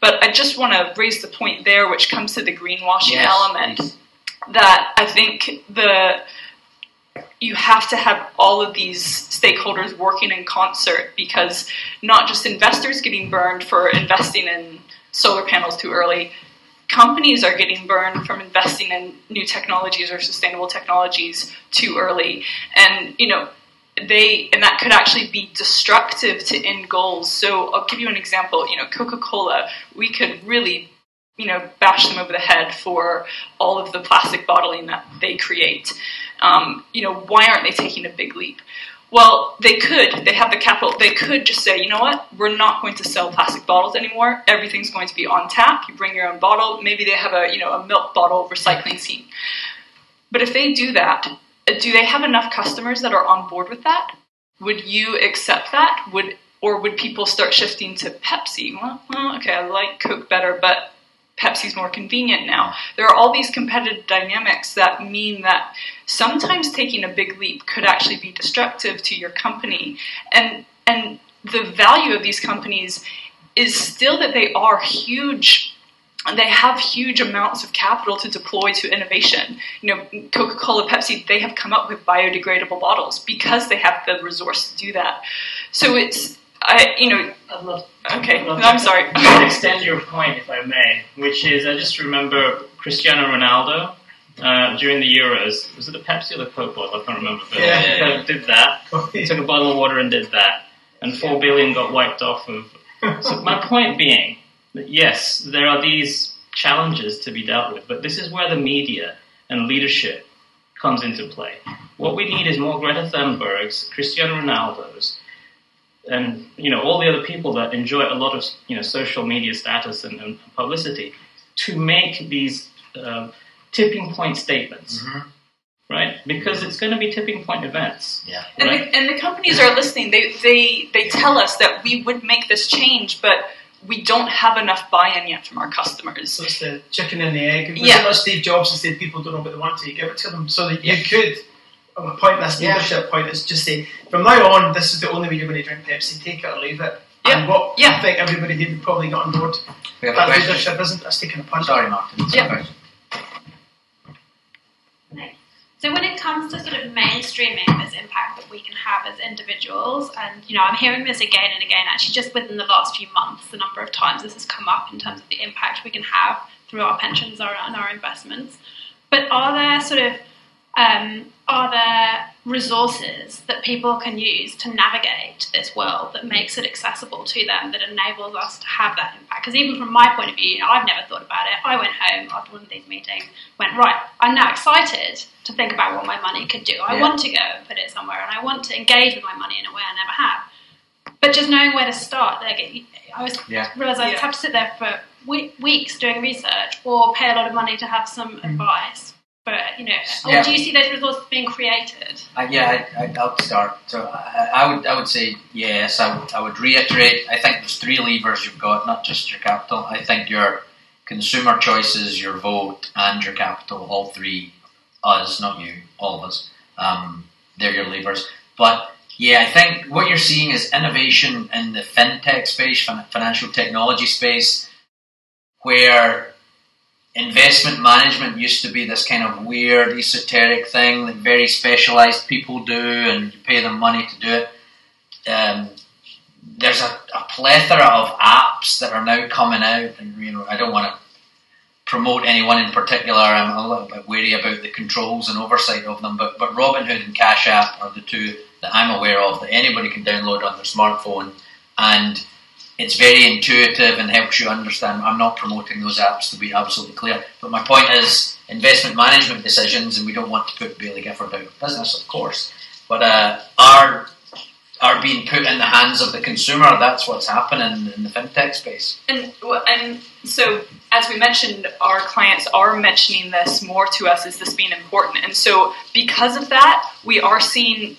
S5: But i just want to raise the point there which comes to the greenwashing yes, element that i think the you have to have all of these stakeholders working in concert because not just investors getting burned for investing in solar panels too early, companies are getting burned from investing in new technologies or sustainable technologies too early. And, you know, they and that could actually be destructive to end goals. So I'll give you an example. You know, Coca-Cola, we could really you know, bash them over the head for all of the plastic bottling that they create. Um, you know, why aren't they taking a big leap? Well, they could. They have the capital. They could just say, you know what? We're not going to sell plastic bottles anymore. Everything's going to be on tap. You bring your own bottle. Maybe they have a you know a milk bottle recycling scheme. But if they do that, do they have enough customers that are on board with that? Would you accept that? Would or would people start shifting to Pepsi? Well, well okay, I like Coke better, but Pepsi's more convenient now. There are all these competitive dynamics that mean that sometimes taking a big leap could actually be destructive to your company. And and the value of these companies is still that they are huge they have huge amounts of capital to deploy to innovation. You know, Coca-Cola, Pepsi, they have come up with biodegradable bottles because they have the resource to do that. So it's I, you know, I'd love, okay, I'd love no, I'm sorry.
S4: extend your point, if I may, which is I just remember Cristiano Ronaldo uh, during the Euros. Was it the Pepsi or the Coke bottle? I can't remember. But
S8: Yeah.
S4: yeah. did that. Took a bottle of water and did that. And four billion got wiped off of. So my point being that yes, there are these challenges to be dealt with, but this is where the media and leadership comes into play. What we need is more Greta Thunbergs, Cristiano Ronaldo's, and you know all the other people that enjoy a lot of you know social media status and, and publicity to make these uh, tipping point statements, right? Because it's going to be tipping point events.
S3: Yeah.
S5: And,
S4: Right.
S5: the, and the companies are listening. They, they, they tell us that we would make this change, but we don't have enough buy-in yet from our customers.
S8: So it's the chicken and the egg. Was
S5: Yeah.
S8: it not Steve Jobs who said people don't know what they want till you give it to them? So that you could, on a point, this
S3: Yeah.
S8: leadership point, is just say, from now on, this is the only way you're going to drink Pepsi. Take it or leave it.
S5: Yeah.
S8: And what
S5: Yeah.
S8: I think everybody here would probably get on board.
S3: We have
S8: That
S3: question.
S8: leadership isn't that's taking a punch.
S3: Sorry, Martin.
S5: Yeah.
S3: question.
S10: So when it comes to sort of mainstreaming this impact that we can have as individuals, and you know, I'm hearing this again and again. Actually, just within the last few months, the number of times this has come up in terms of the impact we can have through our pensions or- and our investments. But are there sort of um, are there resources that people can use to navigate this world that makes it accessible to them, that enables us to have that impact? Because even from my point of view, you know, I've never thought about it. I went home after one of these meetings, went right. I'm now excited to think about what my money could do. I
S3: Yeah.
S10: want to go and put it somewhere, and I want to engage with my money in a way I never have. But just knowing where to start, like I was
S3: Yeah.
S10: realised I
S5: Yeah.
S10: have to sit there for weeks doing research or pay a lot of money to have some advice. But you know, or
S3: Yeah.
S10: do you see those resources being created?
S3: Uh, yeah, I, I, I'll start. So I, I would, I would say yes. I would, I would reiterate. I think there's three levers you've got, not just your capital. I think your consumer choices, your vote, and your capital, all three, us, not you, all of us, um, they're your levers. But yeah, I think what you're seeing is innovation in the fintech space, financial technology space, where investment management used to be this kind of weird esoteric thing that very specialized people do and you pay them money to do it. Um, there's a, a plethora of apps that are now coming out and you know I don't want to promote anyone in particular. I'm a little bit wary about the controls and oversight of them, but but Robinhood and Cash App are the two that I'm aware of that anybody can download on their smartphone and it's very intuitive and helps you understand. I'm not promoting those apps to be absolutely clear, but my point is investment management decisions, and we don't want to put Baillie Gifford out of business, of course, but uh, are are being put in the hands of the consumer. That's what's happening in the fintech space.
S5: And and so, as we mentioned, our clients are mentioning this more to us as this being important. And so, because of that, we are seeing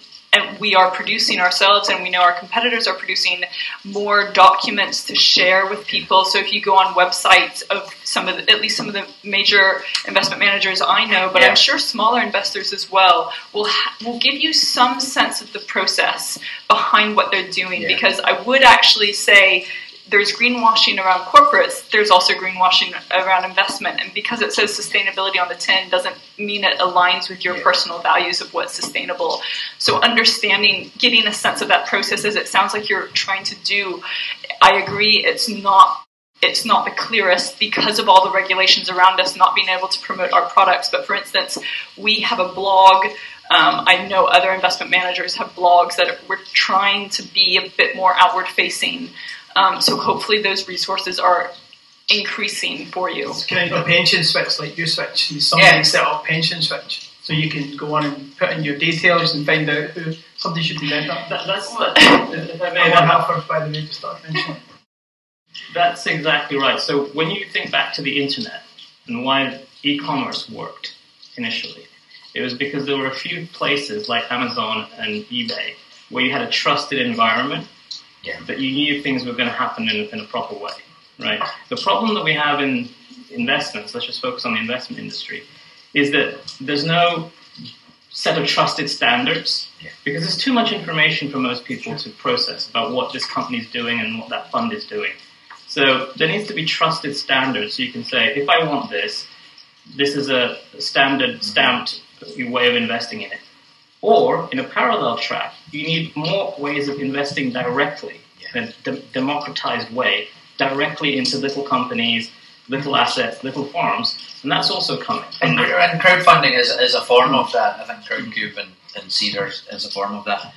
S5: we are producing ourselves, and we know our competitors are producing more documents to share with people. So, if you go on websites of some of the, at least some of the major investment managers I know, but
S3: Yeah.
S5: I'm sure smaller investors as well will ha- will give you some sense of the process behind what they're doing.
S3: Yeah.
S5: Because I would actually say there's greenwashing around corporates, there's also greenwashing around investment. And because it says sustainability on the tin doesn't mean it aligns with your
S3: Yeah.
S5: personal values of what's sustainable. So understanding, getting a sense of that process as it sounds like you're trying to do, I agree it's not it's not the clearest because of all the regulations around us not being able to promote our products. But for instance, we have a blog. Um, I know other investment managers have blogs that are, we're trying to be a bit more outward facing. Um, so hopefully those resources are increasing for you.
S8: It's kind of the pension switch, like you switch. Somebody
S3: Yeah.
S8: set up pension switch, so you can go on and put in your details and find out who somebody should invent that.
S4: That, that's if I may,
S8: I
S4: that-
S8: want that first, by the way, to start mentioning.
S4: That's exactly right. So when you think back to the internet and why e-commerce worked initially, it was because there were a few places like Amazon and eBay where you had a trusted environment
S3: Yeah.
S4: that you knew things were going to happen in, in a proper way, right? The problem that we have in investments, let's just focus on the investment industry, is that there's no set of trusted standards
S3: Yeah.
S4: because there's too much information for most people to process about what this company is doing and what that fund is doing. So there needs to be trusted standards so you can say, if I want this, this is a standard stamped way of investing in it. Or in a parallel track, you need more ways of investing directly,
S3: Yeah.
S4: in a de- democratized way, directly into little companies little assets, little farms, and that's also coming.
S3: And, and crowdfunding is, is a form of that. I think Crowdcube and, and Seedrs is a form of that.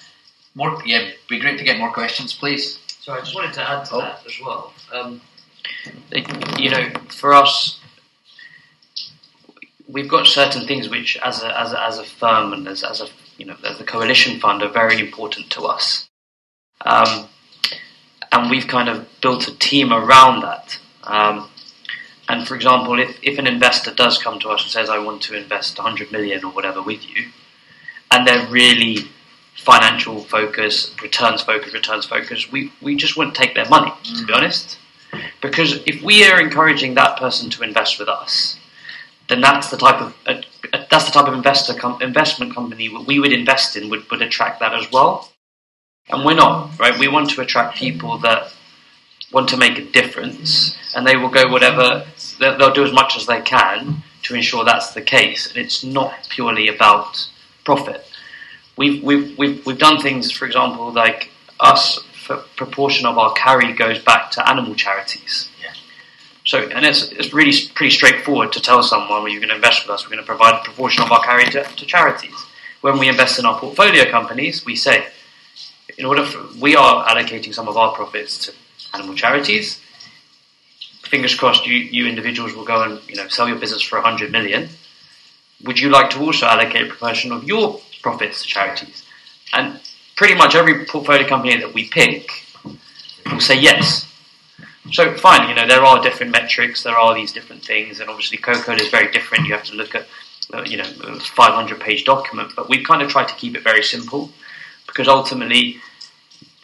S3: More, yeah, be great to get more questions, please.
S6: So I just wanted to add to
S3: Oh.
S6: that as well. Um, you know, for us, we've got certain things which, as a as a, as a firm and as, as a you know as the coalition fund, are very important to us. Um, and we've kind of built a team around that. Um, and for example, if, if an investor does come to us and says, "I want to invest 100 million or whatever with you," and they're really financial focus, returns focus, returns focus, we, we just wouldn't take their money, to be honest. Because if we are encouraging that person to invest with us, then that's the type of uh, that's the type of investor com- investment company we would invest in would, would attract that as well. And we're not, right? We want to attract people that want to make a difference, and they will go whatever they'll, they'll do as much as they can to ensure that's the case. And it's not purely about profit. We've we've we've, we've done things, for example, like us. For proportion of our carry goes back to animal charities. So, and it's, it's really pretty straightforward to tell someone, well, you're going to invest with us, we're going to provide a proportion of our carry to, to charities. When we invest in our portfolio companies, we say, in order for, we are allocating some of our profits to animal charities. Fingers crossed, you, you individuals will go and you know sell your business for 100 million. Would you like to also allocate a proportion of your profits to charities? And pretty much every portfolio company that we pick will say yes. So fine, you know there are different metrics, there are these different things, and obviously Coco is very different. You have to look at uh, you know a 500 page document, but we kind of try to keep it very simple because ultimately,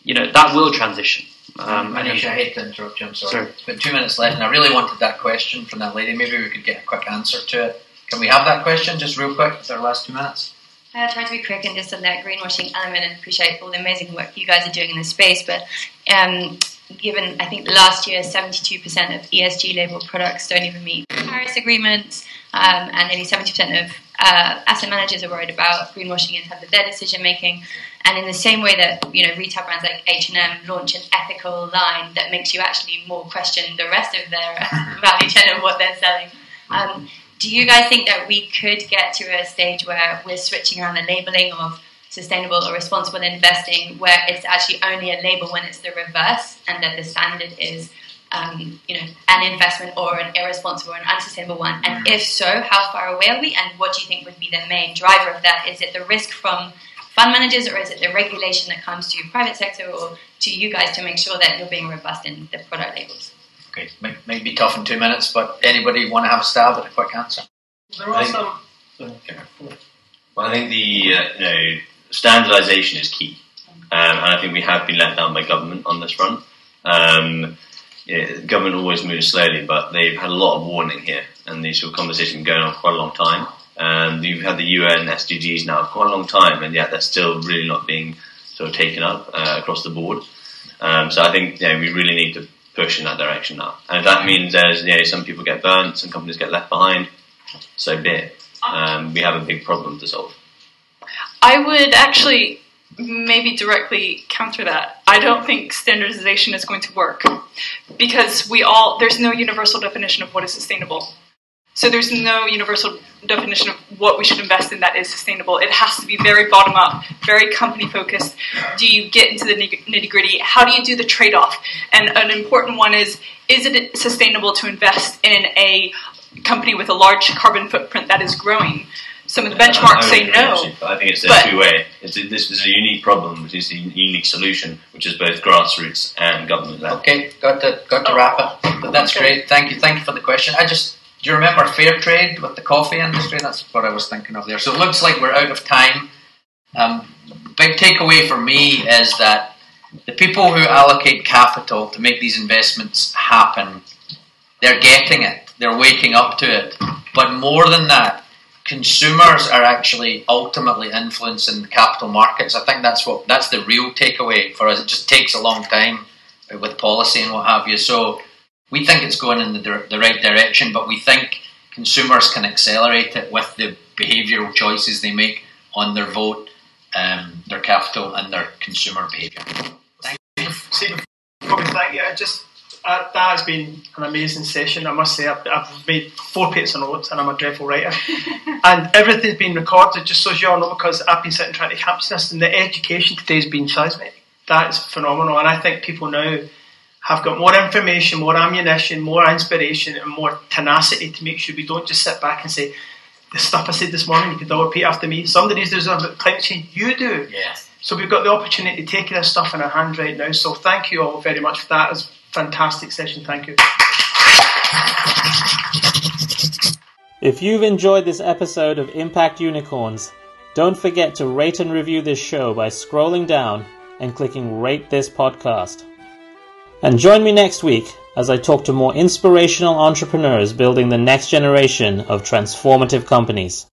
S6: you know that will transition. Um, and-
S3: I hate to interrupt you, I'm sorry.
S6: Sorry.
S3: But two minutes left, and I really wanted that question from that lady. Maybe we could get a quick answer to it. Can we have that question just real quick? It's our last two minutes.
S11: I'll try to be quick and just on that greenwashing element and appreciate all the amazing work you guys are doing in this space. But um, given, I think last year, 72% of ESG labeled products don't even meet Paris agreements, um, and nearly 70% of uh, asset managers are worried about greenwashing in terms of their decision making. And in the same way that you know retail brands like H&M launch an ethical line that makes you actually more question the rest of their value chain and what they're selling. Um, do you guys think that we could get to a stage where we're switching around the labeling of sustainable or responsible investing, where it's actually only a label when it's the reverse, and that the standard is, um, you know, an investment or an irresponsible or an unsustainable one? And if so, how far away are we? And what do you think would be the main driver of that? Is it the risk from fund managers, or is it the regulation that comes to private sector or to you guys to make sure that you're being robust in the product labels?
S3: Okay, might, might be tough in two minutes, but anybody want to have a stab at a quick answer?
S8: There are some.
S7: Well, I think the uh, you know standardisation is key, um, and I think we have been let down by government on this front. Um, yeah, government always moves slowly, but they've had a lot of warning here, and these sort of conversations going on for quite a long time. Um, you've had the UN SDGs now for quite a long time, and yet they're still really not being sort of taken up uh, across the board. Um, so I think you know, we really need to push in that direction now. And if that means there's you know, some people get burnt, some companies get left behind, so be it. Um, we have a big problem to solve.
S5: I would actually maybe directly counter that. I don't think standardization is going to work because we all there's no universal definition of what is sustainable. So there's no universal definition of what we should invest in that is sustainable. It has to be very bottom up, very company focused. Do you get into the nitty gritty? How do you do the trade off? And an important one is is it sustainable to invest in a company with a large carbon footprint that is growing? Some of the benchmarks
S7: I
S5: say no.
S7: but I think it's a two way. It's a, this is a unique problem, which is a unique solution, which is both grassroots and government led.
S3: Okay, got to got to wrap it. But that's
S5: Okay.
S3: great. Thank you. Thank you for the question. I just do you remember fair trade with the coffee industry? That's what I was thinking of there. So it looks like we're out of time. Um, big takeaway for me is that the people who allocate capital to make these investments happen, they're getting it. They're waking up to it. But more than that, consumers are actually ultimately influencing capital markets. I think that's what that's the real takeaway for us. It just takes a long time with policy and what have you. So we think it's going in the, the right direction, but we think consumers can accelerate it with the behavioural choices they make on their vote, um, their capital, and their consumer behaviour.
S8: See, before we thank you, just that has been an amazing session. I must say, I've, I've made four pages of notes, and I'm a dreadful writer. and everything's been recorded, just so you all know, because I've been sitting trying to capture this, and the education today has been seismic. That's phenomenal, and I think people now have got more information, more ammunition, more inspiration, and more tenacity to make sure we don't just sit back and say, the stuff I said this morning, you could all repeat after me. Somebody needs about climate change. You do.
S12: Yeah.
S8: So we've got the opportunity to take this stuff in our hands right now. So thank you all very much for that. It was a fantastic session. Thank you.
S2: If you've enjoyed this episode of Impact Unicorns, don't forget to rate and review this show by scrolling down and clicking Rate This Podcast. And join me next week as I talk to more inspirational entrepreneurs building the next generation of transformative companies.